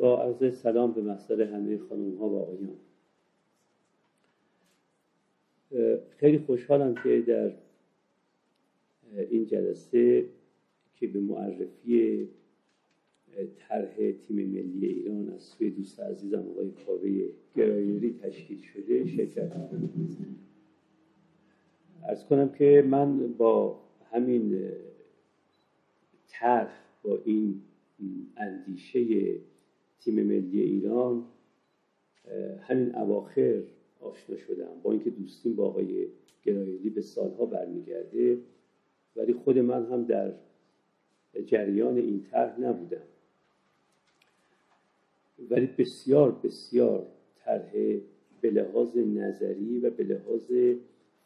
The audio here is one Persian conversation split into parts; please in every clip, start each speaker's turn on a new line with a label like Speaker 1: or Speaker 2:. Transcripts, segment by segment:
Speaker 1: با عرض سلام به محضر همه خانم ها و آقایان. خیلی خوشحالم که در این جلسه که به معرفی طرح تیم ملی ایران از سوی دوست عزیزم آقای کاوه گرایری تشکیل شده شرکت ارز کنم که من با همین طرح با این اندیشه تیم ملی ایران همین اواخر آشنا شدم با اینکه دوستیم با آقای گرایلی به سالها برمیگرده ولی خود من هم در جریان این طرح نبودم. ولی بسیار بسیار طرح به لحاظ نظری و به لحاظ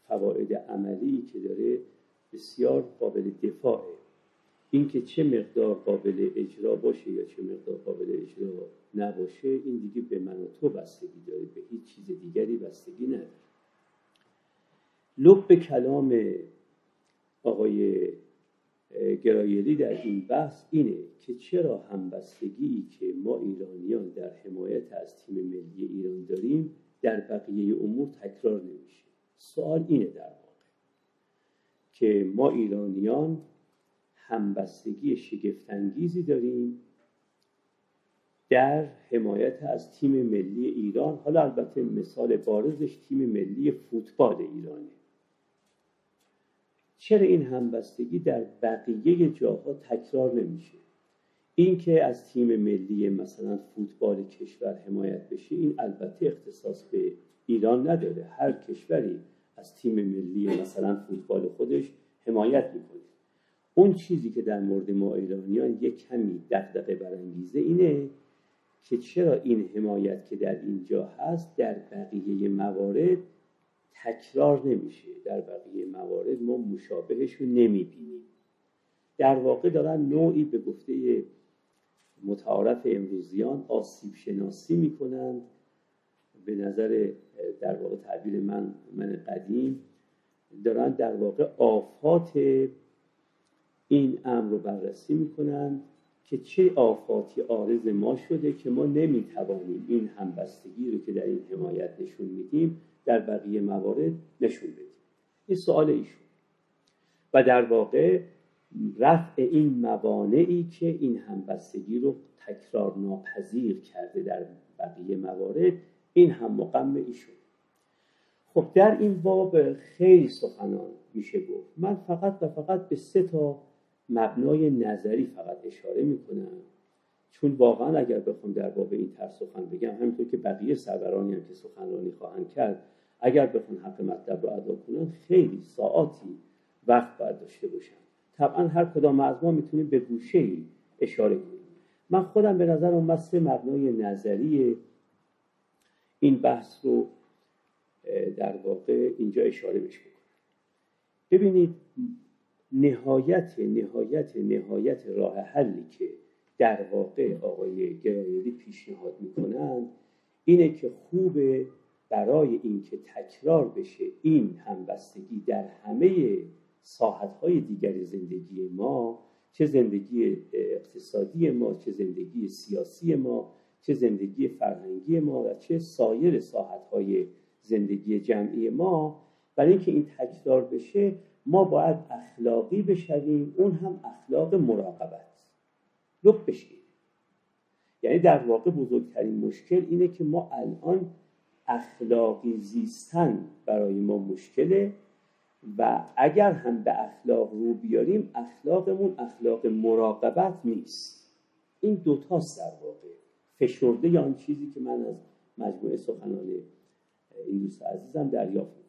Speaker 1: فواید عملی که داره بسیار قابل دفاعه. اینکه چه مقدار قابل اجرا باشه یا چه مقدار قابل اجرا نباشه این دیگه به من و تو بستگی داره به هیچ چیز دیگری بستگی نداره. لب کلام آقای گرایلی در این بحث اینه که چرا همبستگی که ما ایرانیان در حمایت از تیم ملی ایران داریم در بقیه امور تکرار نمیشه. سوال اینه در واقع که ما ایرانیان همبستگی شگفتانگیزی داریم در حمایت از تیم ملی ایران. حالا البته مثال بارزش تیم ملی فوتبال ایرانه. چرا این همبستگی در بقیه جاها تکرار نمیشه؟ اینکه از تیم ملی مثلا فوتبال کشور حمایت بشه این البته اختصاص به ایران نداره. هر کشوری از تیم ملی مثلا فوتبال خودش حمایت می‌کنه. اون چیزی که در مورد ما ایرانیان یک کمی دقدقه برانگیزه اینه که چرا این حمایت که در اینجا هست در بقیه موارد تکرار نمیشه. در بقیه موارد ما مشابهش رو نمی‌بینیم. در واقع دارن نوعی به گفته متعارف امروزیان آسیب شناسی می‌کنند. به نظر در واقع تعبیر من من قدیم دارن در واقع آفات این امر رو بررسی می‌کنند که چه آفاتی آرز ما شده که ما نمی‌توانیم این همبستگی رو که در این حمایت نشون میدیم در بقیه موارد نشون بدیم. این سوال ایشون. و در واقع رفع این موانعی که این همبستگی رو تکرار ناپذیر کرده در بقیه موارد این هم مقام ایشون. خب در این باب خیلی سخنان میشه گفت. من فقط و فقط به سه تا مبنای نظری فقط اشاره می‌کنم. چون واقعا اگر بخوام در باب این طرح سخن بگم همینطور که بقیه سرورانی هم که سخنرانی خواهند کرد اگر بخوان حق مطلب رو ادا کنن خیلی ساعتی وقت باید داشته باشن طبعا هر کدام از ما می‌تونیم به گوشه ای اشاره کنیم من خودم به نظر اومد سه مبنای نظری این بحث رو در واقع اینجا اشاره بشه ببینید نهایت نهایت نهایت راه حلی که در واقع آقای گرایلی پیشنهاد می‌کنند اینه که خوبه برای اینکه تکرار بشه این همبستگی در همه ساحتهای دیگر زندگی ما چه زندگی اقتصادی ما چه زندگی سیاسی ما چه زندگی فرهنگی ما و چه سایر ساحتهای زندگی جمعی ما برای اینکه این تکرار بشه ما باید اخلاقی بشویم اون هم اخلاق مراقبت. لب بشیم یعنی در واقع بزرگترین مشکل اینه که ما الان اخلاقی زیستن برای ما مشکله و اگر هم به اخلاق رو بیاریم اخلاقمون اخلاق مراقبت نیست. این دوتاست در واقع. فشرده یا آن چیزی که من از مجموعه سخنان این دوست عزیزم دریافت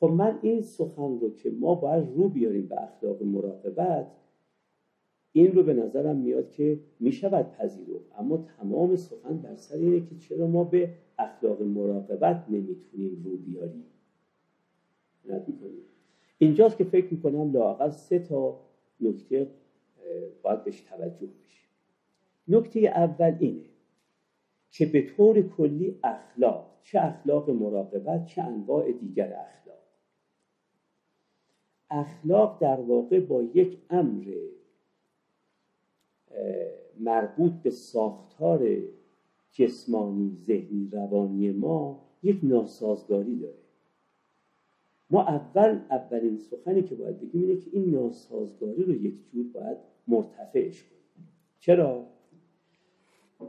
Speaker 1: خب من این سخن رو که ما باید رو بیاریم به اخلاق مراقبت این رو به نظرم میاد که می‌شود پذیرو اما تمام سخن در سر اینه که چرا ما به اخلاق مراقبت نمی‌تونیم رو بیاریم. اینجاست که فکر می‌کنم لاقل سه تا نکته باید بهش توجه بشه. نکته اول اینه که به طور کلی اخلاق چه اخلاق مراقبت چه انواع دیگر اخلاق. اخلاق در واقع با یک امر مربوط به ساختار جسمانی ذهنی روانی ما یک ناسازگاری داره. ما اول اولین سخنی که باید بگیم اینه که این ناسازگاری رو یک جور باید مرتفعش کنیم. چرا؟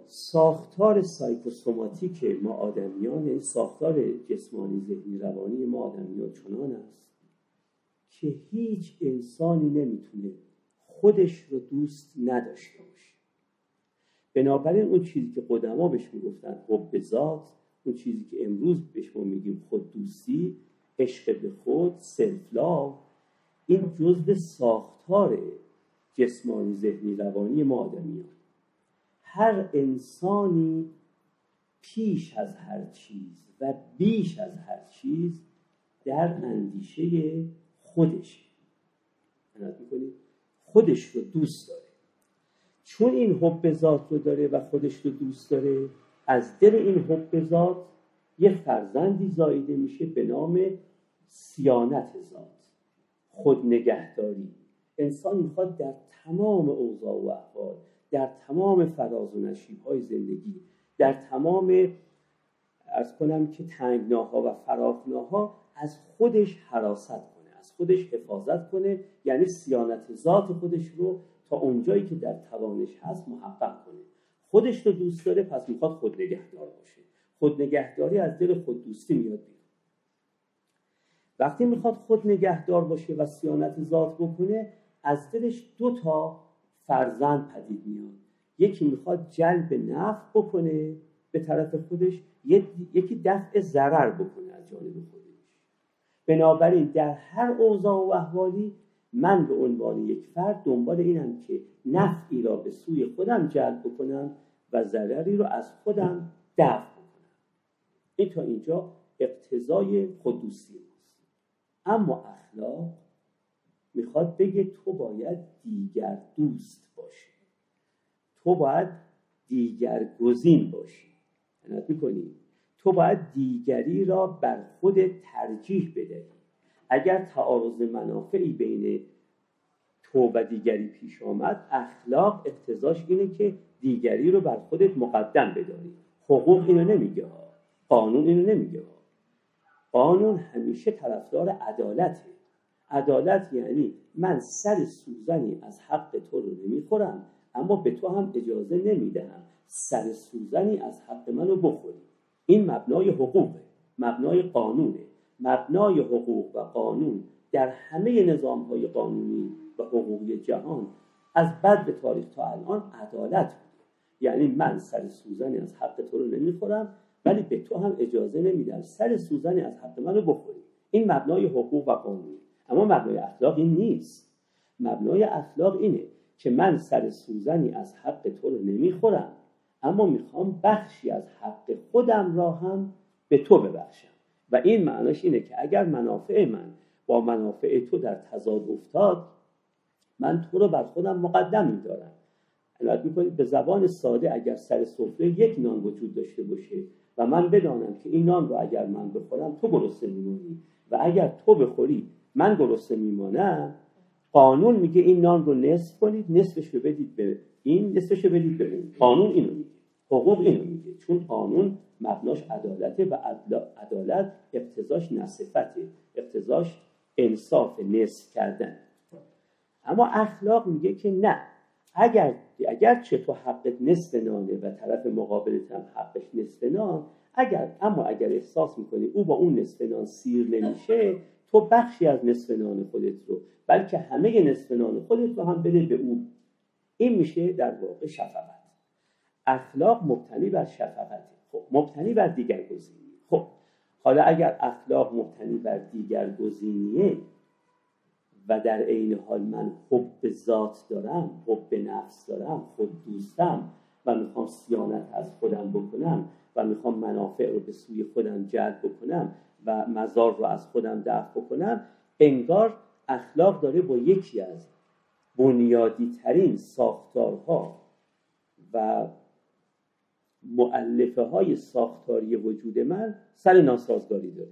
Speaker 1: ساختار سایکوسوماتیک ما آدمیان یعنی ساختار جسمانی ذهنی روانی ما آدمیان چنان است که هیچ انسانی نمی‌تونه خودش رو دوست نداشته باشه. بنابراین اون چیزی که قدما بهش می‌گفتن حب ذات اون چیزی که امروز بهش ما میگیم خود دوستی عشق به خود سلف این جزء ساختار جسمانی ذهنی روانی ما آدمیان. هر انسانی پیش از هر چیز و بیش از هر چیز در اندیشه خودش. می‌کنید خودش رو دوست داره. چون این حب ذات رو داره و خودش رو دوست داره از دل این حب ذات یه فرزندی زایده میشه به نام سیانت ذات خود نگهداری. انسان می‌خواد در تمام اوضاع و احوال در تمام فراز و نشیب های زندگی در تمام از کنم که تنگناها و فراخناها از خودش حراست کنه. خودش حفاظت کنه یعنی سیانت ذات خودش رو تا اونجایی که در توانش هست محقق کنه. خودش رو دوست داره پس می‌خواد خود نگهدار باشه. خود نگهداری از دل خود دوستی میاد بیرون. وقتی می‌خواد خود نگهدار باشه و سیانت ذات بکنه از دلش دو تا فرزند پدید میاد. یکی می‌خواد جلب نفع بکنه به طرف خودش یکی دفع ضرر بکنه از جانب خودش. بنابراین در هر اوضاع و احوالی من به عنوان یک فرد دنبال اینم که نفعی را به سوی خودم جلب بکنم و ضرری رو از خودم دفع بکنم. این تا اینجا اقتضای خوددوستی ماست. اما اخلاق می‌خواد بگه تو باید دیگر دوست باشی. تو باید دیگر گزین باشی. عنایت می‌کنی؟ تو باید دیگری را بر خود ترجیح بدهی اگر تعارض منافعی بین تو و دیگری پیش آمد اخلاق اقتضاش اینه که دیگری رو بر خودت مقدم بداری. حقوق اینو نمیگه قانون اینو نمیگه قانون همیشه طرفدار عدالته. عدالت یعنی من سر سوزنی از حق تو رو نمی‌خورم اما به تو هم اجازه نمی‌دهم سر سوزنی از حق منو بخوری. این مبنای حقوقه مبنای قانونه. مبنای حقوق و قانون در همه نظام های قانونی و حقوقی جهان از بد تاریخ تا الان عدالت بود یعنی من سر سوزنی از حق تو رو نمی‌خورم ولی به تو هم اجازه نمیدم سر سوزنی از حق منو بخوری. این مبنای حقوق و قانون. اما مبنای اخلاق این نیست. مبنای اخلاق اینه که من سر سوزنی از حق تو رو نمی‌خورم. اما می‌خوام بخشی از حق خودم را هم به تو ببخشم. و این معناش اینه که اگر منافع من با منافع تو در تضاد افتاد من تو رو بر خودم مقدم میدارم. عنایت می‌کنید به زبان ساده اگر سر سفره یک نان وجود داشته باشه و من بدانم که این نان رو اگر من بخورم تو گرسنه میمونی. و اگر تو بخوری من گرسنه میمانم قانون میگه این نان رو نصف کنید نصفش رو بدید به این نصفش بدید این قانون اینو میگه. حقوق اینو میگه. چون قانون مبناش عدالته و عدالت اقتضاش نصفته. اقتضاش انصاف نصف کردن. اما اخلاق میگه که نه. اگر اگر چه تو حقت نصف نانه و طرف مقابلت هم حقش نصف نان اگر اما اگر احساس می‌کنی او با اون نصف نان سیر نمیشه تو بخشی از نصف نان خودت رو بلکه همه نصف نان خودت رو هم بده به او. این میشه در واقع شفقت. اخلاق مبتنی بر شفقت خب مبتنی بر دیگر گزینی خب حالا اگر اخلاق مبتنی بر دیگر گزینیه و در عین حال من حب ذات دارم حب نفس دارم خود دوستم و می‌خوام سیانت از خودم بکنم و می‌خوام منافع رو به سوی خودم جلب بکنم و مزار رو از خودم دفع بکنم انگار اخلاق داره با یکی از بنیادی ترین ساختارها و معلفه های ساختاری وجود من سر ناسازگاری داره.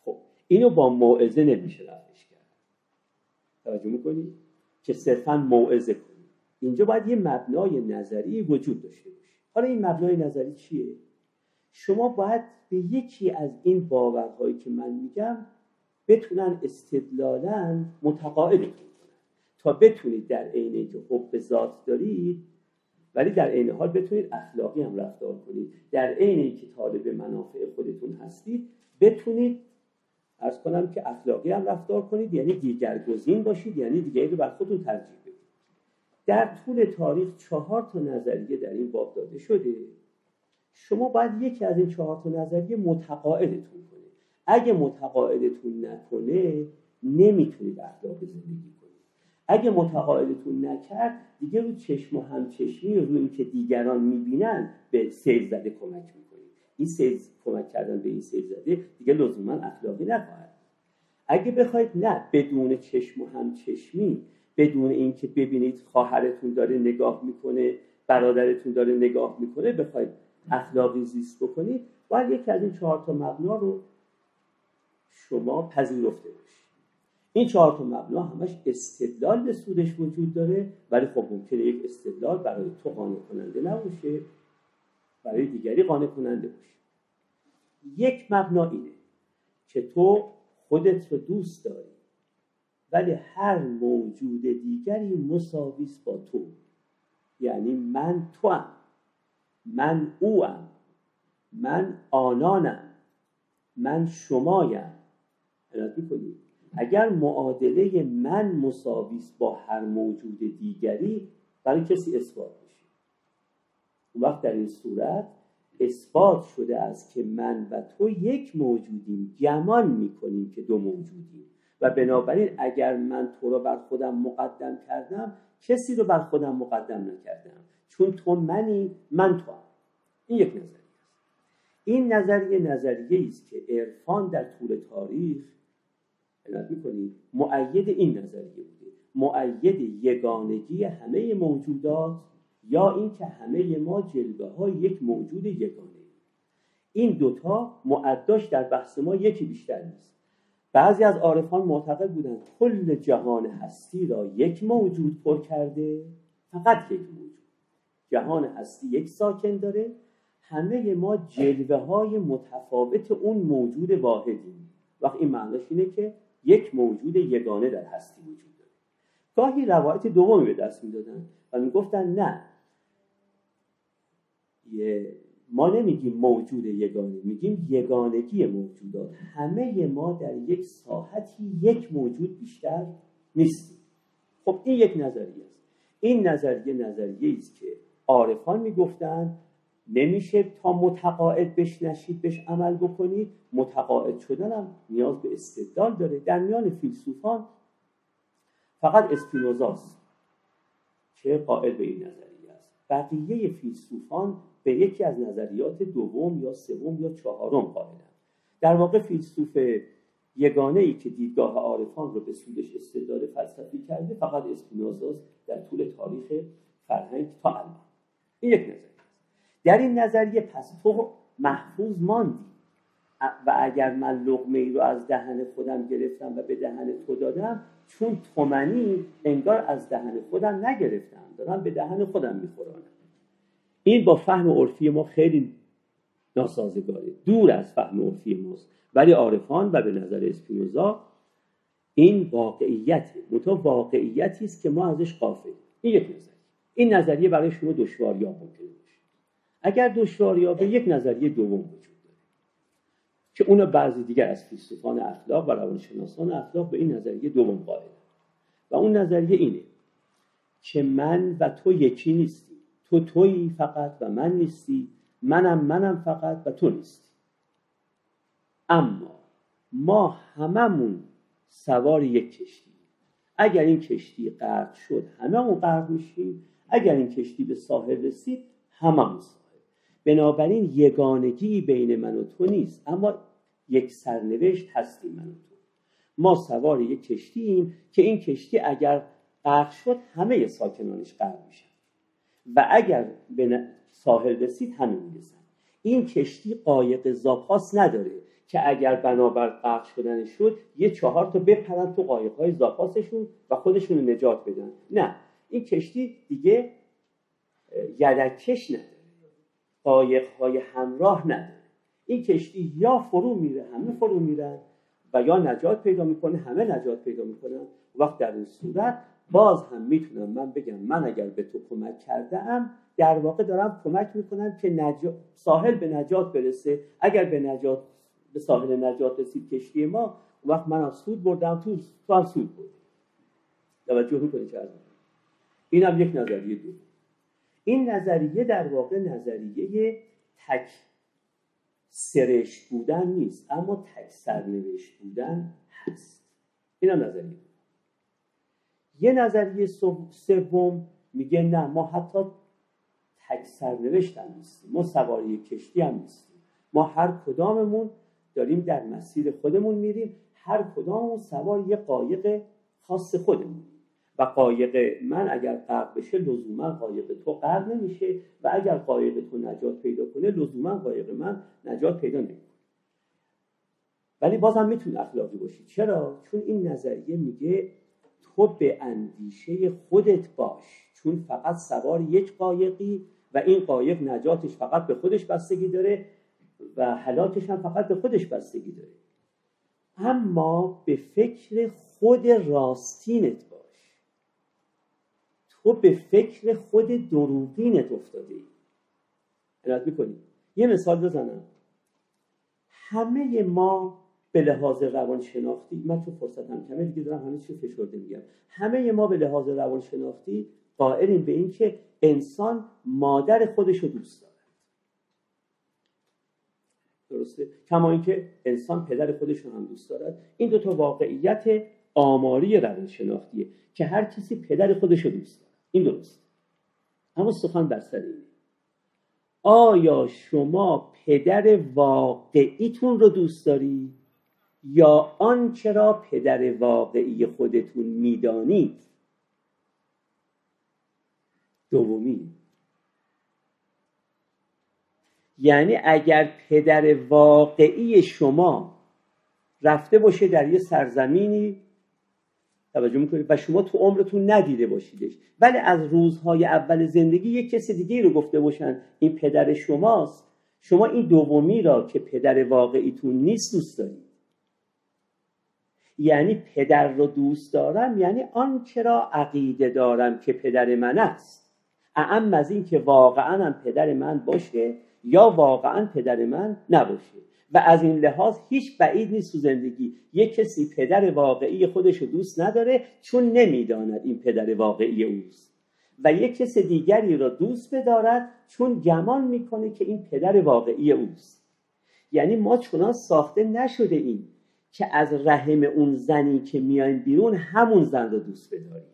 Speaker 1: خب اینو با موعظه نمیشه رفتش کرد. توجه می‌کنی؟ که صرفا موعظه کنی. اینجا باید یه مبنای نظری وجود داشته باشه. حالا این مبنای نظری چیه؟ شما باید به یکی از این باورهایی که من میگم بتونن استدلالا متقاعدتون کنن تا بتونید در عین که حب ذات دارید ولی در عین حال بتونید اخلاقی هم رفتار کنید. در عین که طالب منافع خودتون هستید بتونید ارز کنم که اخلاقی هم رفتار کنید یعنی دیگرگزین باشید یعنی دیگری رو بر خودتون ترجیح بدید. در طول تاریخ چهار تا نظریه در این باب داده شده. شما باید یکی از این چهار تا نظریه متقاعدتون کنه اگه متقاعدتون نکنه نمی‌تونید اخلاق زندگی اگه متقاعدتون نکرد دیگه رو چشم و همچشمی رو روی که دیگران می‌بینن به سیل زده کمک می‌کنید. این سیل کمک کردن به این سیل زده دیگه لزوما اخلاقی نخواهد اگه بخواید نه بدون چشم و همچشمی بدون اینکه ببینید خواهرتون داره نگاه می‌کنه برادرتون داره نگاه می‌کنه بخواید اخلاقی زیست بکنید باید یکی از این چهار تا مبنا رو شما پذیرفته باشید. این چهار تا مبنا همش استدلال به سودش وجود داره ولی خب ممکنه یک استدلال برای تو قانع کننده نباشه برای دیگری قانع کننده باشه. یک مبنا اینه که تو خودت رو دوست داری ولی هر موجود دیگری مساویس با تو. یعنی من تو هم. من اوم من آنانم من شمایم. می‌کنید اگر معادله من مساویس با هر موجود دیگری برای کسی اثبات میشه اون وقت در این صورت اثبات شده است که من و تو یک موجودیم گمان می‌کنیم که دو موجودیم. و بنابراین اگر من تو را بر خودم مقدم کردم کسی رو بر خودم مقدم نکردم. چون تو منی من تو هم. این یک نظریه است. این نظریه نظریه است که عرفان در طول تاریخ عنایت می‌کنید معید این نظریه بوده. معید یگانگی همه موجودات یا اینکه همه ما جلوه های یک موجود یگانه. این دوتا معداش در بحث ما یکی بیشتر نیست. بعضی از عارفان معتقد بودند کل جهان هستی را یک موجود پر کرده فقط یک موجود. جهان هستی یک ساکن داره. همه ما جلوه های متفاوت اون موجود واحدیم. وقت این معناش اینه که یک موجود یگانه در هستی وجود داره. گاهی روایت دومی به دست می‌دادن و می‌گفتن نه. ما نمیگیم موجود یگانه میگیم یگانگی موجودات. همه ما در یک ساحتی یک موجود بیشتر نیستیم. خب این یک نظریه است. این نظریه نظریه است که عارفان می‌گفتند نمیشه تا متقاعد بشنشید بهش عمل بکنید. متقاعد شدن هم نیاز به استدلال داره. در میان فیلسوفان فقط اسپینوزاست که قائل به این نظریه است. بقیه فیلسوفان به یکی از نظریات دوم یا سوم یا چهارم قائلن. در واقع فیلسوف یگانه ای که دیدگاه عارفان رو به سودش استدلال فلسفی کرده فقط اسپینوزاست در طول تاریخ فرهنگ تا الان. این یک نظریه. در این نظریه پس تو محفوظ ماندی و اگر من لغمه ای رو از دهن خودم گرفتم و به دهن تو دادم چون تو منی انگار از دهن خودم نگرفتم. دارم به دهن خودم میخورانم. این با فهم عرفی ما خیلی ناسازگاره. دور از فهم عرفی ماست. ولی عارفان و به نظر اسپینوزا این واقعیت متو واقعیتی است که ما ازش قافل این یک نظریه. این نظریه برای شما دشواری ممکنه اگر دشواری به یک نظریه دوم وجود داره که اون بعضی دیگر از فیلسوفان اخلاق و روانشناسان اخلاق به این نظریه دوم قائل و اون نظریه اینه که من و تو یکی نیستی تو تویی فقط و من نیستی. منم منم فقط و تو نیستی. اما ما هممون سوار یک کشتی. اگر این کشتی غرق شد هممون غرق میشیم. اگر این کشتی به ساحل رسید هممون بنابراین یگانگی بین من و تو نیست. اما یک سرنوشت هستی من و تو. ما سوار یک کشتیم که این کشتی اگر غرق شد همه ساکنانش غرق میشن. و اگر به ساحل رسید همه می‌رسن. این کشتی قایق زاپاس نداره که اگر بنابر غرق شدن شد یه چهار تا بپرن تو قایق های زاپاسشون و خودشون نجات بدن. نه این کشتی دیگه یدکش نداره. قایق های همراه نداره. این کشتی یا فرو میره همه فرو میرن و یا نجات پیدا می‌کنه همه نجات پیدا می‌کنن. وقت در این صورت باز هم می‌تونم من بگم من اگر به تو کمک کرده ام در واقع دارم کمک می‌کنم که نجات ساحل به نجات برسه. اگر به نجات به ساحل نجات رسید کشتی ما وقت من از سود بردم تو تو هم سود برد توجه می‌کنی چه این هم یک نظریه دو. این نظریه در واقع نظریه تک سرشت بودن نیست اما تک سرنوشت بودن هست. این هم نظریه. یه نظریه سوم میگه نه ما حتی تک سرنوشت هم نیستیم. ما سواری کشتی هم نیستیم. ما هر کداممون داریم در مسیر خودمون میریم. هر کداممون سوار یه قایق خاص خودمون. قایق من اگر غرق بشه لزوما قایق تو غرق نمیشه و اگر قایق تو نجات پیدا کنه لزوما قایق من نجات پیدا نمی‌کنه. ولی بازم می‌تونه اخلاقی باشی. چرا؟ چون این نظریه میگه تو به اندیشه خودت باش. چون فقط سوار یک قایقی و این قایق نجاتش فقط به خودش بستگی داره و حلاکش هم فقط به خودش بستگی داره. اما به فکر خود راستینت تو به فکر خود دروغینت افتاده ای. عنایت می‌کنی. یه مثال بزنم. همه ما به لحاظ روانشناختی من تو فرصتم کمه دیگه دارم همه چی فشرده میگم. همه ما به لحاظ روانشناختی قائلیم به اینکه انسان مادر خودش رو دوست دارد. درسته؟ کما اینکه انسان پدر خودش رو هم دوست دارد. این دو تا واقعیت آماری روانشناختیه که هر کسی پدر خودش رو دوست دارد. این درست. اما سخن بر سر اینه. آیا شما پدر واقعیتون رو دوست دارید یا آنچه را پدر واقعی خودتون می‌دانید؟ دومی. یعنی اگر پدر واقعی شما رفته باشه در یه سرزمینی توجه می‌کنید؟ و شما تو عمرتون ندیده باشیدش. ولی از روزهای اول زندگی یک کسی دیگه رو گفته باشن این پدر شماست. شما این دومی را که پدر واقعیتون نیست دوست دارید. یعنی پدر رو دوست دارم یعنی آنچه را عقیده دارم که پدر من است. اعم از این که واقعا هم پدر من باشه یا واقعا پدر من نباشه. و از این لحاظ هیچ بعید نیست تو زندگی. یک کسی پدر واقعی خودش رو دوست نداره چون نمی‌داند این پدر واقعی اوست. و یک کس دیگری را دوست بدارد چون گمان می‌کنه که این پدر واقعی اوست. یعنی ما چنان ساخته نشده ایم که از رحم اون زنی که میایم بیرون همون زن رو دوست بداریم.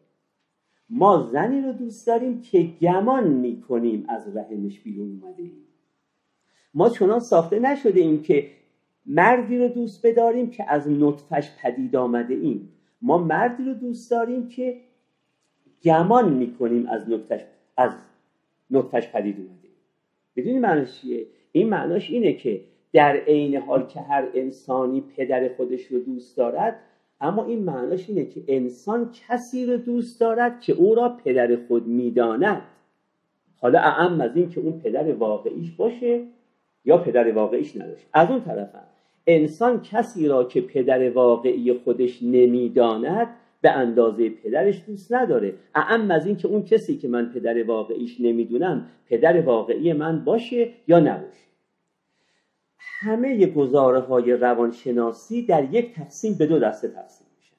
Speaker 1: ما زنی رو دوست داریم که گمان می‌کنیم از رحمش بیرون اومده ایم. ما چنان ساخته نشده ایم که مردی رو دوست بداریم که از نطفش پدید آمده ایم. ما مردی رو دوست داریم که گمان می‌کنیم از نطفش از نطفش پدید اومده بدونی معناش چیه؟ این معناش اینه که در عین حال که هر انسانی پدر خودش رو دوست دارد اما این معناش اینه که انسان کسی رو دوست دارد که او را پدر خود می‌داند. حالا اعم از این که اون پدر واقعیش باشه یا پدر واقعیش نباشه از اون طرف هم انسان کسی را که پدر واقعی خودش نمی‌داند به اندازه پدرش دوست نداره. اعم از این که اون کسی که من پدر واقعیش نمی‌دونم پدر واقعی من باشه یا نباشه. همه گزاره های روانشناسی در یک تقسیم به دو دسته تقسیم میشن.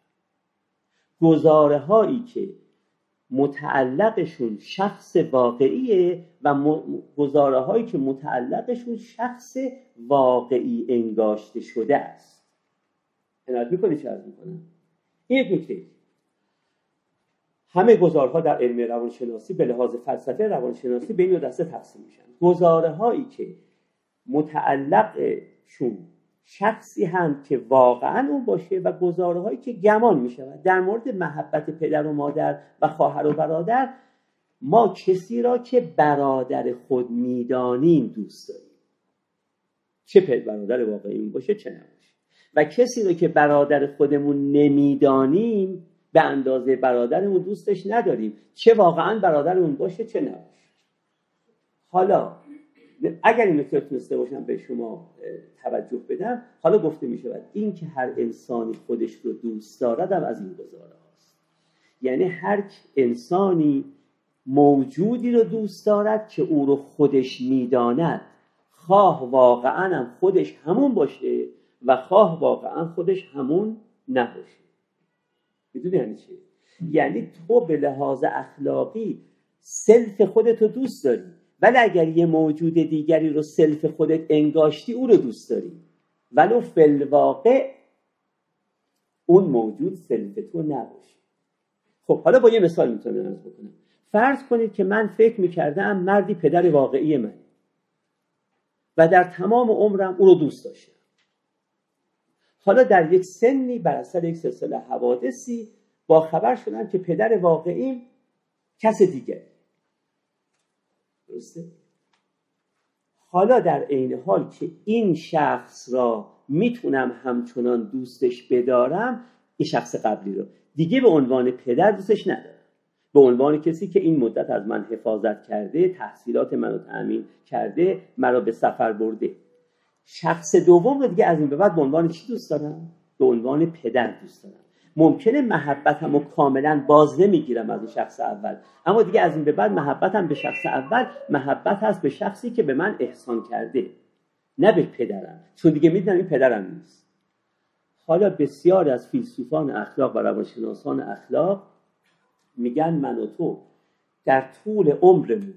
Speaker 1: گزاره هایی که متعلقشون شخص واقعیه و گزاره هایی که متعلقشون شخص واقعی انگاشته شده است. عنایت می‌کنی چه از می‌کنم؟ این یک نکته. همه گزارها در علم روانشناسی به لحاظ فلسفه روانشناسی به این دسته تقسیم میشن. گزاره هایی که متعلقشون شخصی هم که واقعا اون باشه و گزاره هایی که گمان می شود در مورد محبت پدر و مادر و خواهر و برادر ما کسی را که برادر خود می‌دانیم دوست داریم. چه برادر اون باشه چه نباشه. و کسی را که برادر خودمون نمی‌دانیم به اندازه برادرمون دوستش نداریم. چه واقعا برادرمون باشه چه نباشه. حالا اگر این نکته تونسته باشم به شما توجه بدم حالا گفته می شود این که هر انسانی خودش رو دوست دارد از این گزاره هاست. یعنی هر انسانی موجودی رو دوست دارد که او رو خودش می‌داند خواه واقعا هم خودش همون باشه و خواه واقعا خودش همون نباشه. می‌دونی یعنی چی؟ یعنی تو به لحاظ اخلاقی self خودتو دوست داری. ولی اگر یه موجود دیگری رو self خودت انگاشتی او رو دوست داری. ولو فی‌الواقع اون موجود self تو نباشه. خب حالا با یه مثال می‌تونم عرض بکنم. فرض کنید که من فکر می‌کردم مردی پدر واقعی من و در تمام عمرم او رو دوست داشتم. حالا در یک سنی بر اثر یک سلسله حوادثی با خبر شدم که پدر واقعیم کس دیگه. درسته؟ حالا در عین حال که این شخص را می‌تونم همچنان دوستش بدارم این شخص قبلی رو. دیگه به عنوان پدر دوستش ندارم. به عنوان کسی که این مدت از من حفاظت کرده تحصیلات منو تأمین کرده مرا به سفر برده. شخص دوم رو دیگه از این به بعد به عنوان چی دوست دارم؟ به عنوان پدر دوست دارم. ممکنه محبتم رو کاملا باز نمی‌گیرم از شخص اول. اما دیگه از این به بعد محبتم به شخص اول محبت هست به شخصی که به من احسان کرده نه به پدرم. چون دیگه می‌دونم این پدرم نیست. حالا بسیار از فیلسوفان اخلاق و روانشناسان اخلاق میگن من و تو در طول عمرمون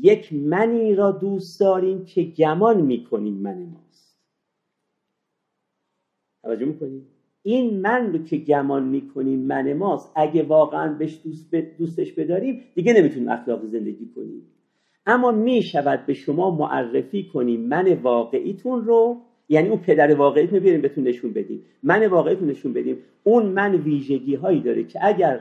Speaker 1: یک منی را دوست داریم که گمان می‌کنیم من ماست. توجه می‌کنیم این من رو که گمان می‌کنیم من ماست اگه واقعا بهش دوست دوستش بداریم دیگه نمی‌تونیم اخلاق زندگی کنیم. اما می‌شود به شما معرفی کنیم من واقعیتون رو یعنی اون پدر واقعیتون رو بیاریم بهتون نشون بدیم. من واقعیتون نشون بدیم. اون من ویژگی هایی داره که اگر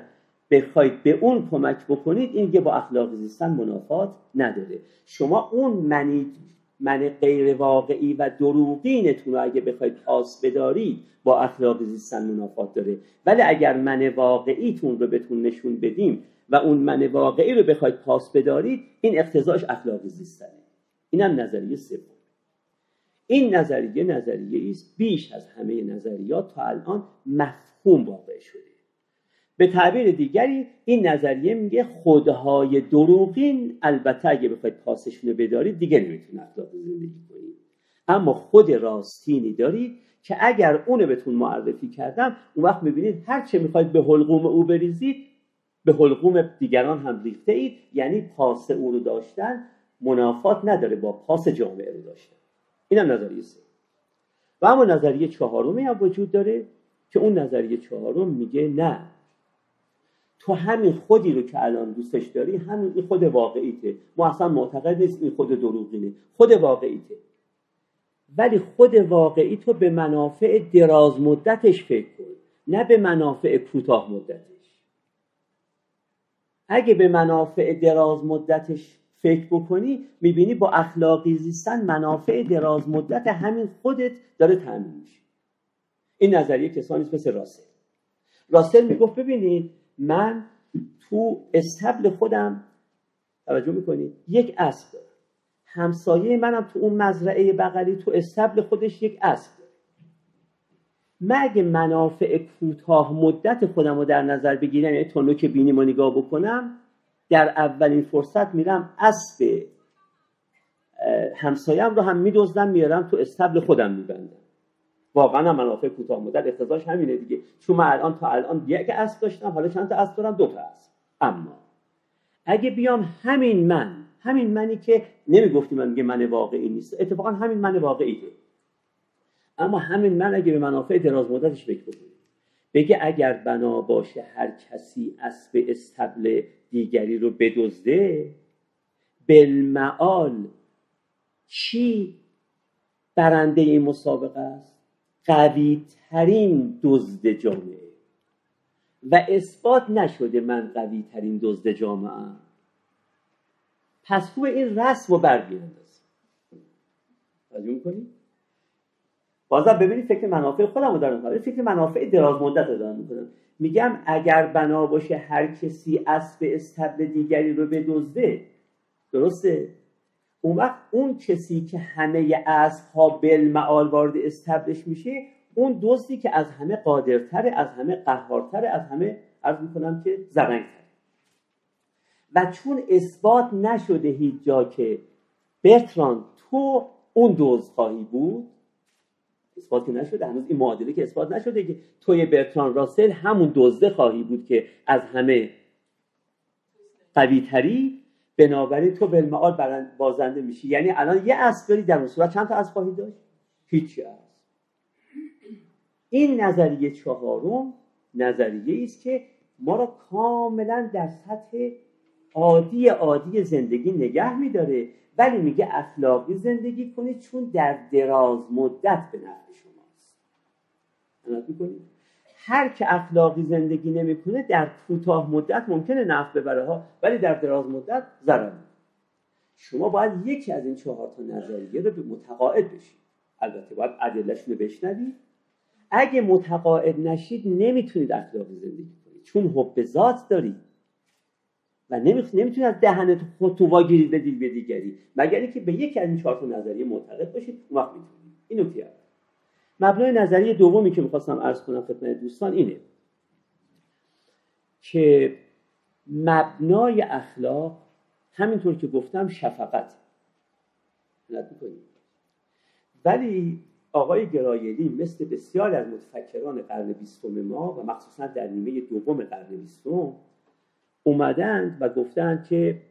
Speaker 1: بخواید به اون کمک بکنید این که با اخلاق زیستن منافات نداره. شما اون منید من غیر واقعی و دروغینتون رو اگه بخواید پاس بدارید با اخلاق زیستن منافات داره. ولی اگر من واقعیتون رو بهتون نشون بدیم و اون من واقعی رو بخواید پاس بدارید این اقتضاش اخلاق زیستنه. اینم نظریه سوم. این نظریه نظریه است بیش از همه نظریات تا الان مفهوم واقع شده. به تعبیر دیگری این نظریه میگه خودهای دروغین البته اگه بخواید پاسشون رو بدارید دیگه نمی‌تونه اخلاق زندگی کنید. اما خود راستینی دارید که اگر اونو بهتون معرفی کردم اون وقت می‌بینید هر چه می‌خواید به حلقوم او بریزید به حلقوم دیگران هم ریخته اید یعنی پاس او رو داشتن منافات نداره با پاس جامعه رو داشتن. هم نظریه سه. و اما نظریه چهارمی هم وجود داره که اون نظریه چهارم میگه نه تو همین خودی رو که الان دوستش داری همین این خود واقعیته. ما اصلا معتقد نیست این خود دروغینه. خود واقعیته. ولی خود واقعی تو به منافع دراز مدتش فکر کن. نه به منافع کوتاه مدتش. اگه به منافع دراز مدتش فکر بکنی می‌بینی با اخلاقی زیستن منافع دراز مدت همین خودت داره تامین میشه. این نظریه کسانی مثل راسل. راسل می‌گفت ببینید من تو استبل خودم توجه می‌کنید. یک اسب دارم همسایه منم تو اون مزرعه بغلی تو استبل خودش یک اسب داره. من اگه منافع کوتاه مدت خودم رو در نظر بگیرم یعنی تا که بینیم و نگاه بکنم در اولین فرصت میرم اسب همسایم رو هم میدوزدم میارم تو استبل خودم میبندم. واقعا منافع کوتاه مدت اقتضاش همینه دیگه. چون من الان تا الان یک اسب داشتم حالا چند تا اسب دارم؟ دو تا اسب. اما اگه بیام همین من همین منی که نمی‌گفتی من میگه من واقعی نیست اتفاقا همین من واقعیه اما همین من اگه به منافع دراز مدتش فکر بکنی بگه اگر بنا باشه هر کسی اسب استبل دیگری رو بدزده بالمعال چی برنده این مسابقه است؟ قوی ترین دزد جامعه. و اثبات نشده من قوی ترین دزد جامعه ام. پس خوب این رسم رو برگیرندازیم توجه کنید بازم ببینید فکر منافع خودم رو دارم. فکر منافع دراز مدت رو دارم می‌کنم. میگم اگر بنا باشه هر کسی اسب استبل دیگری رو بدزده درسته؟ اون وقت اون کسی که همه اسب ها بالمعال وارد استبلش میشه اون دزدی که از همه قادرتره از همه قهارتره از همه عرض می‌کنم که زرنگتره. و چون اثبات نشده هیچ جا که برتران تو اون دوز خواهی بود اثبات نشده هنوز این معادله که اثبات نشده که توی برتران راسل همون دزده خواهی بود که از همه قوی تری بنابراین تو بالمعال بازنده میشی. یعنی الان یه اسب در اون صورت. چند تا اسب خواهی داشت؟ هیچی هست این نظریه چهارم نظریه است که ما را کاملا در سطح عادی عادی زندگی نگه میداره. ولی میگه اخلاقی زندگی کنید چون در دراز مدت به نفع شماست. می‌کنید هر که اخلاقی زندگی نمی‌کنه در کوتاه مدت ممکنه نفع ببره ها ولی در دراز مدت ضرر شما باید یکی از این چهار تا نظریه رو متقاعد بشید. البته باید ادلهشون رو بشنوید. اگه متقاعد نشید نمی‌تونید اخلاقی زندگی کنید. چون حب ذات دارید. و نمی‌تونید از دهنت خود تو واگیرید بدید به دیگری. مگر اینکه به یکی از این چهار نظریه معتقد باشید اون وقت می‌تونید. این نکته مبنای نظریه دومی که می‌خواستم عرض کنم خدمت دوستان اینه که مبنای اخلاق همینطور که گفتم شفقت. ولی آقای گرایلی مثل بسیار از متفکران قرن بیستم ما و مخصوصا در نیمه دوم قرن بیستم اومدند و گفتند که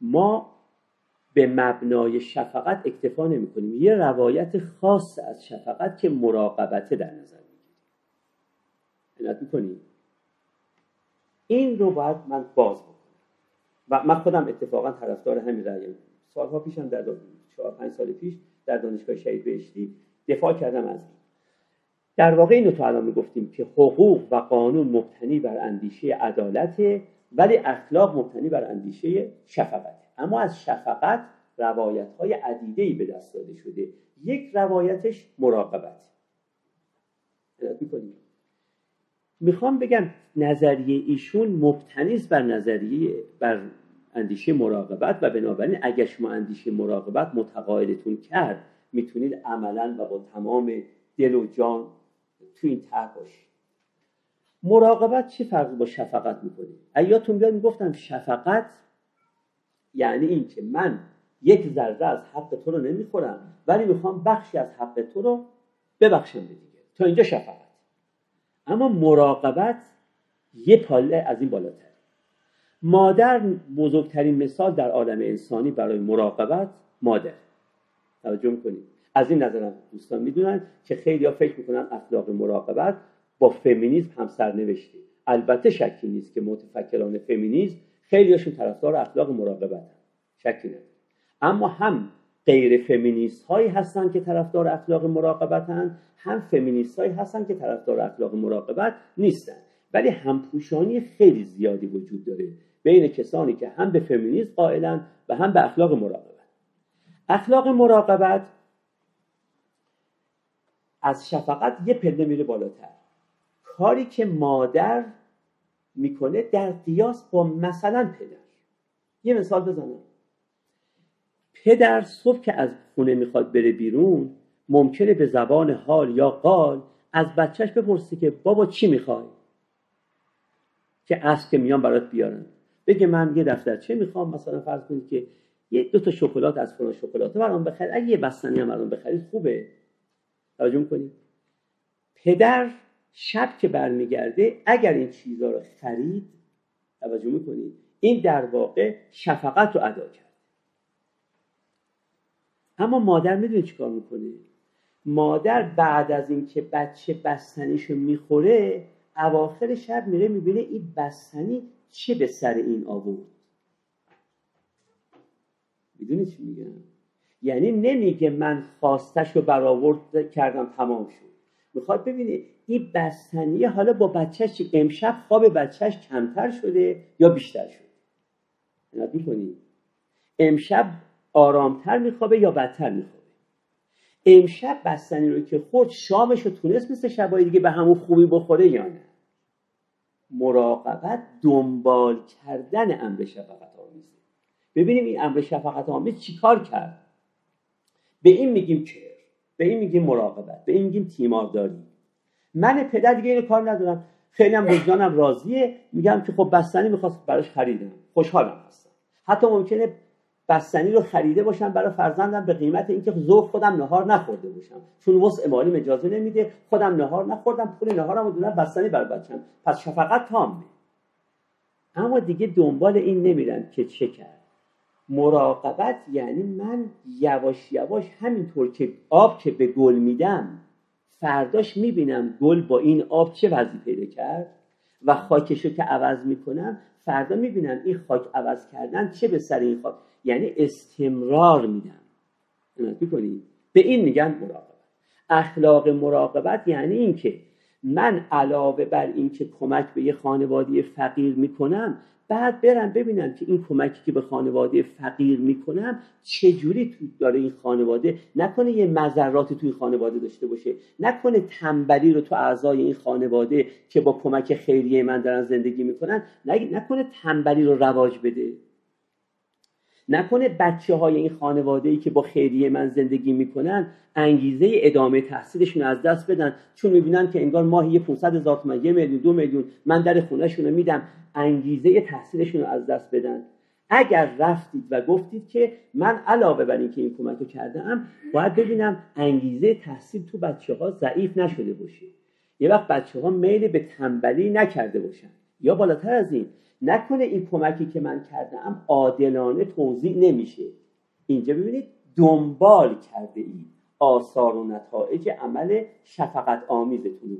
Speaker 1: ما به مبنای شفقت اکتفا نمی کنیم یه روایت خاص از شفقت که مراقبته در نظر می‌گیریم. می‌کنیم این رو باید من باز بکنم. و من خودم اتفاقا طرفدار همین رأیم سالها پیشم در چهار پنج سال پیش در دانشگاه شهید بهشتی دفاع کردم از در واقع اینو تو الان می‌گفتیم که حقوق و قانون مبتنی بر اندیشه عدالت ولی اخلاق مبتنی بر اندیشه شفقت. اما از شفقت روایت های عدیده ای به دست داده شده. یک روایتش مراقبت. می‌خوام بگم نظریه ایشون مبتنی بر نظریه بر اندیشه مراقبت و بنابراین اگر شما اندیشه مراقبت متقاعدتون کرد می‌تونید عملا و با تمام دل و جان تو این طرح باشید. مراقبت چه فرقی با شفقت می‌کنه؟ ایاتون بیاد می‌گفتم شفقت یعنی این که من یک ذره از حق تو رو نمی‌خورم ولی می‌خوام بخشی از حق تو رو ببخشم به دیگه. تا اینجا شفقت. اما مراقبت یه پاله از این بالاتر. مادر بزرگترین مثال در عالم انسانی برای مراقبت مادر. توجه کنید از این نظرم دوستان می‌دونن که خیلی ها فکر می‌کنن اخلاق مراقبت با فمینیسم هم سرنوشته. البته شکی نیست که متفکران فمینیسم خیلیشون طرفدار اخلاق مراقبت شکی نیست اما هم غیر فمینیست هایی هستن که طرفدار اخلاق مراقبت هستند هم فمینیست هایی هستن که طرفدار اخلاق مراقبت نیستن. ولی همپوشانی خیلی زیادی وجود داره بین کسانی که هم به فمینیسم قائلن و هم به اخلاق مراقبت. اخلاق مراقبت از شفقت یه پله میره بالاتر. کاری که مادر می‌کنه در قیاس با مثلا پدر. یه مثال بزنم. پدر صبح که از خونه می‌خواد بره بیرون ممکنه به زبان حال یا قال از بچهش بپرسه که بابا چی می‌خوای؟ که از که میان برات بیارن. بگه من یه دفترچه می‌خوام؟ مثلا فرض کنید که یه دو تا شکلات از فلان شکلات برام بخرید. اگه یه بستنی هم برام بخرید خوبه. توجه کنید پدر شب که برمیگرده اگر این چیزها رو خرید توجه می‌کنید این در واقع شفقت رو ادا کرد. اما مادر می‌دونه چیکار می‌کنه؟ مادر بعد از اینکه بچه بستنیشو می‌خوره اواخر شب میره می‌بینه این بستنی چه به سر این آورد. می‌دونی چی میگم؟ یعنی نمیگه من خواستش رو برآورد کردم تمام شد. می‌خواد ببینه این بستنیه حالا با بچهش امشب خواب بچهش کمتر شده یا بیشتر شده؟ می‌کنی. امشب آرامتر میخوابه یا بدتر میخوابه؟ امشب بستنی رو که خورد شامش رو تونست مثل شبای دیگه به همون خوبی بخوره یا نه؟ مراقبت دنبال کردن امر شفقت آمیزه ببینیم این امر شفقت آمیز چیکار کرد؟ به این میگیم کر به این میگیم مراقبت به این میگیم تیمارداری. من پدر دیگه اینو کار ندارم. خیلی هم وجدانم راضیه. میگم که خب بستنی می‌خواست براش خریدم. خوشحالم هستم. حتی ممکنه بستنی رو خریده باشم برای فرزندم به قیمت اینکه ذوق خودم نهار نخورده باشم. چون وسع مالیم اجازه نمیده. خودم نهار نخوردم. پول نهارم رو بستنی بر بچم پس شفقت تامه. اما دیگه دنبال این نمیرم که چه کرد. مراقبت یعنی من یواش یواش همینطور که آب که به گل میدم فرداش می‌بینم گل با این آب چه وضعی پیدا کرد و خاکش رو که عوض می‌کنم فردا می‌بینم این خاک عوض کردن چه به سر این خاک. یعنی استمرار میدم. به این میگن مراقبت. اخلاق مراقبت یعنی اینکه من علاوه بر اینکه کمک به یه خانواده فقیر می‌کنم بعد برم ببینم که این کمکی که به خانواده فقیر می‌کنم چجوری داره این خانواده نکنه یه مذراتی توی خانواده داشته باشه نکنه تنبلی رو تو اعضای این خانواده که با کمک خیریه من دارن زندگی می‌کنن نکنه تنبلی رو رواج بده. نکنه بچه های این خانواده ای که با خیریه من زندگی می‌کنن انگیزه ادامه تحصیلشون از دست بدن. چون می‌بینن که انگار ماهی 500 هزار تومن یه میلیون دو میلیون من در خونهشون رو میدم. انگیزه تحصیلشون رو از دست بدن. اگر رفتید و گفتید که من علاوه بر اینکه این کمک رو کردم باید ببینم انگیزه تحصیل تو بچه ها ضعیف نشده باشه. یه وقت بچه ها میل به تنبلی نکرده باشن. یا بالاتر از این نکنه این کمکی که من کردم عادلانه توضیح نمیشه. اینجا ببینید دنبال کرده ای آثار و نتایج عمل شفقت آمیزتون.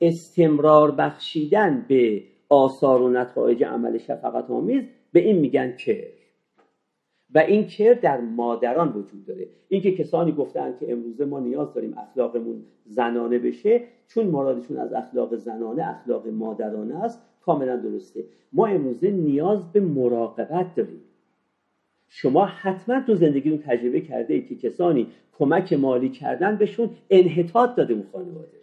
Speaker 1: استمرار بخشیدن به آثار و نتایج عمل شفقت آمیز به این میگن کر. و این کر در مادران وجود داره. اینکه کسانی گفتن که امروزه ما نیاز داریم اخلاقمون زنانه بشه چون مرادشون از اخلاق زنانه اخلاق مادرانه است. کاملا درسته. ما امروزه نیاز به مراقبت داریم. شما حتما تو زندگیتون تجربه کرده اید که کسانی کمک مالی کردن بهشون انحطاط داده اون خانواده.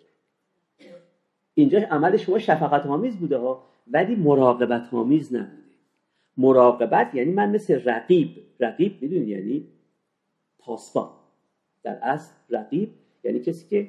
Speaker 1: اینجا عمل شما شفقت آمیز بوده ها ولی مراقبت آمیز نبوده. مراقبت یعنی من مثل رقیب رقیب می‌دونید یعنی پاسبان. در اصل رقیب یعنی کسی که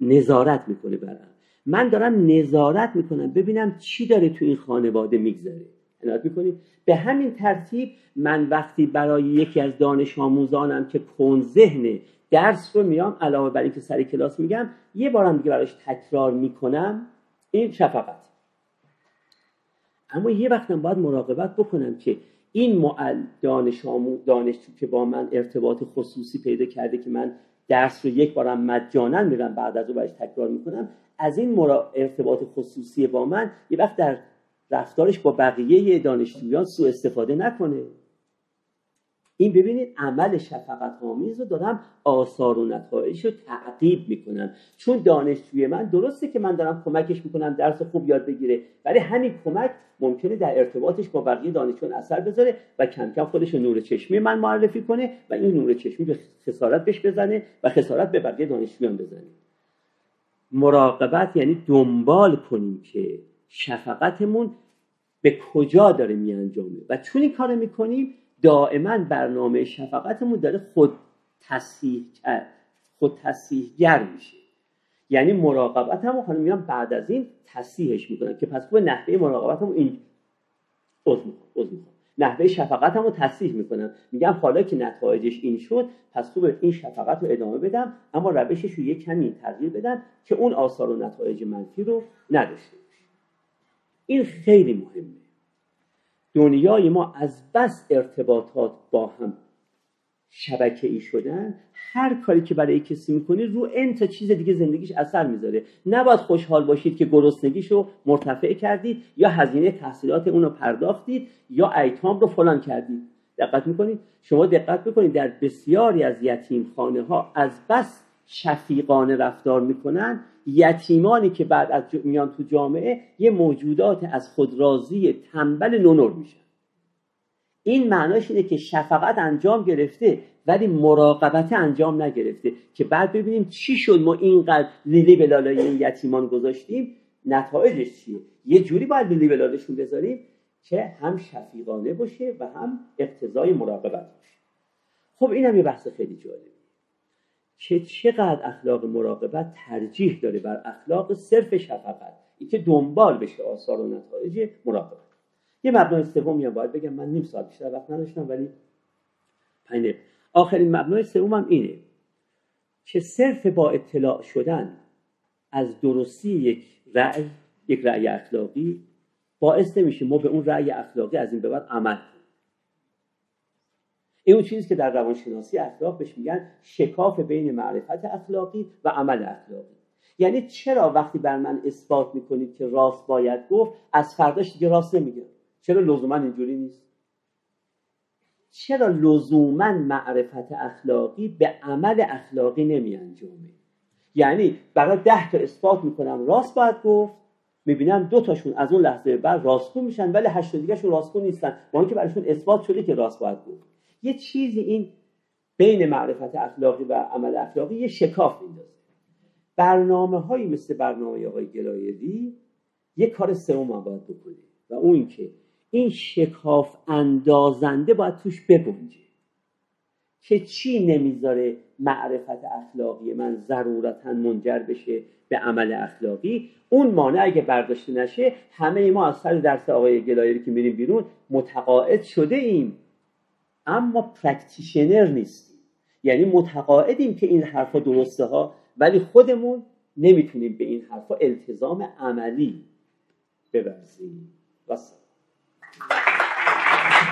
Speaker 1: نظارت می‌کنه برم من دارم نظارت می‌کنم. ببینم چی داره تو این خانواده میگذره. عنایت می‌کنید به همین ترتیب من وقتی برای یکی از دانش آموزانم که کن ذهن درس رو میام علاوه بر اینکه سر کلاس میگم یه بارم دیگه براش تکرار می‌کنم این شفقت. اما یه وقتم باید مراقبت بکنم که این دانش دانشجو که با من ارتباط خصوصی پیدا کرده که من درس رو یک بارم مجانا میرم بعد از او برش تکرار می‌کنم از این ارتباط خصوصی با من یه وقت در رفتارش با بقیه دانشجویان سوء استفاده نکنه. این ببینید عمل شفقت آمیز رو دارم آثار و نتایج رو تعقیب می‌کنم. چون دانشجوی من درسته که من دارم کمکش می‌کنم درس خوب یاد بگیره ولی همین کمک ممکنه در ارتباطش با بقیه دانشجویان اثر بذاره و کم کم خودش نور چشمی من معرفی کنه و این نور چشمی به خسارت بهش بزنه و خسارت به بقیه دانشجویان بزنه. مراقبت یعنی دنبال کنیم که شفقتمون به کجا داره میانجامه. و چون این کار می‌کنیم دائما برنامه شفقتمون داره خود تصحیح خود تصحیحگر میشه. یعنی مراقبت هم حالا میان بعد از این تصحیحش می‌کنن که پس خوب نحوه مراقبت هم این نحوه شفقت هم رو تصحیح می‌کنم. میگم حالا که نتایجش این شد پس خوب این شفقت رو ادامه بدم اما روشش رو یک کمی تغییر بدم که اون آثار و نتایج منفی رو نداشته باشه این خیلی مهمه. دنیای ما از بس ارتباطات با هم شبکه ای شدن هر کاری که برای کسی می‌کنی رو این تا چیز دیگه زندگیش اثر می‌ذاره. نباید خوشحال باشید که گرسنگیش رو مرتفع کردید یا هزینه تحصیلات اون رو پرداختید یا ایتام رو فلان کردید. دقت می‌کنید؟ شما دقت می‌کنید در بسیاری از یتیم خانه ها از بس شفیقانه رفتار می‌کنن. یتیمانی که بعد از میان تو جامعه یه موجودات از خود راضی تنبل نونور میشن. این معناش اینه که شفقت انجام گرفته ولی مراقبت انجام نگرفته که بعد ببینیم چی شد ما اینقدر لیلی به لالای این یتیمان گذاشتیم. نتایجش چیه؟ یه جوری باید به لیبرالشون بذاریم که هم شفیقانه باشه و هم اقتضای مراقبت باشه. خب اینم یه بحث خیلی جالبی که چقدر اخلاق مراقبت ترجیح داره بر اخلاق صرف شفقت. این که دنبال بشه آثار و نتایج مراقبت. یه مبنای سومی هم باید بگم من نیم ساعت بیشتر وقت نداشتم ولی پنج آخرین مبنای سوم هم اینه که صرف با اطلاع شدن از درستی یک رأی یک رأی اخلاقی باعث نمیشه ما به اون رأی اخلاقی از این به بعد عمل کنیم. این اون چیزی که در روانشناسی اخلاق بهش میگن شکاف بین معرفت اخلاقی و عمل اخلاقی. یعنی چرا وقتی بر من اثبات می‌کنید که راست باید گفت از فرداش دیگه راست نمیگم. چرا لزوما اینجوری نیست؟ چرا لزوما معرفت اخلاقی به عمل اخلاقی نمی انجامه؟ یعنی برای ده تا اثبات می‌کنم راست باید گفت. می‌بینم دو تاشون از اون لحظه بعد راستگو میشن ولی هشت دیگهشون راستگو نیستن. با اینکه برایشون اثبات شده که راست باید گفت. یه چیزی این بین معرفت اخلاقی و عمل اخلاقی یه شکاف میندازه. برنامه هایی مثل برنامه آقای گلایدی یه کار سوم هم باید بکنه و اون اینکه این شکاف اندازنده باید توش بگنجه که چی نمی‌ذاره معرفت اخلاقی من ضرورتا منجر بشه به عمل اخلاقی؟ اون مانع اگه برداشته نشه همه ما از سر درس آقای گلایری که میریم بیرون متقاعد شده ایم. اما practitioner نیستیم. یعنی متقاعدیم که این حرفا درسته ها ولی خودمون نمی‌تونیم به این حرفا التزام عملی ببرزیم. Thank you.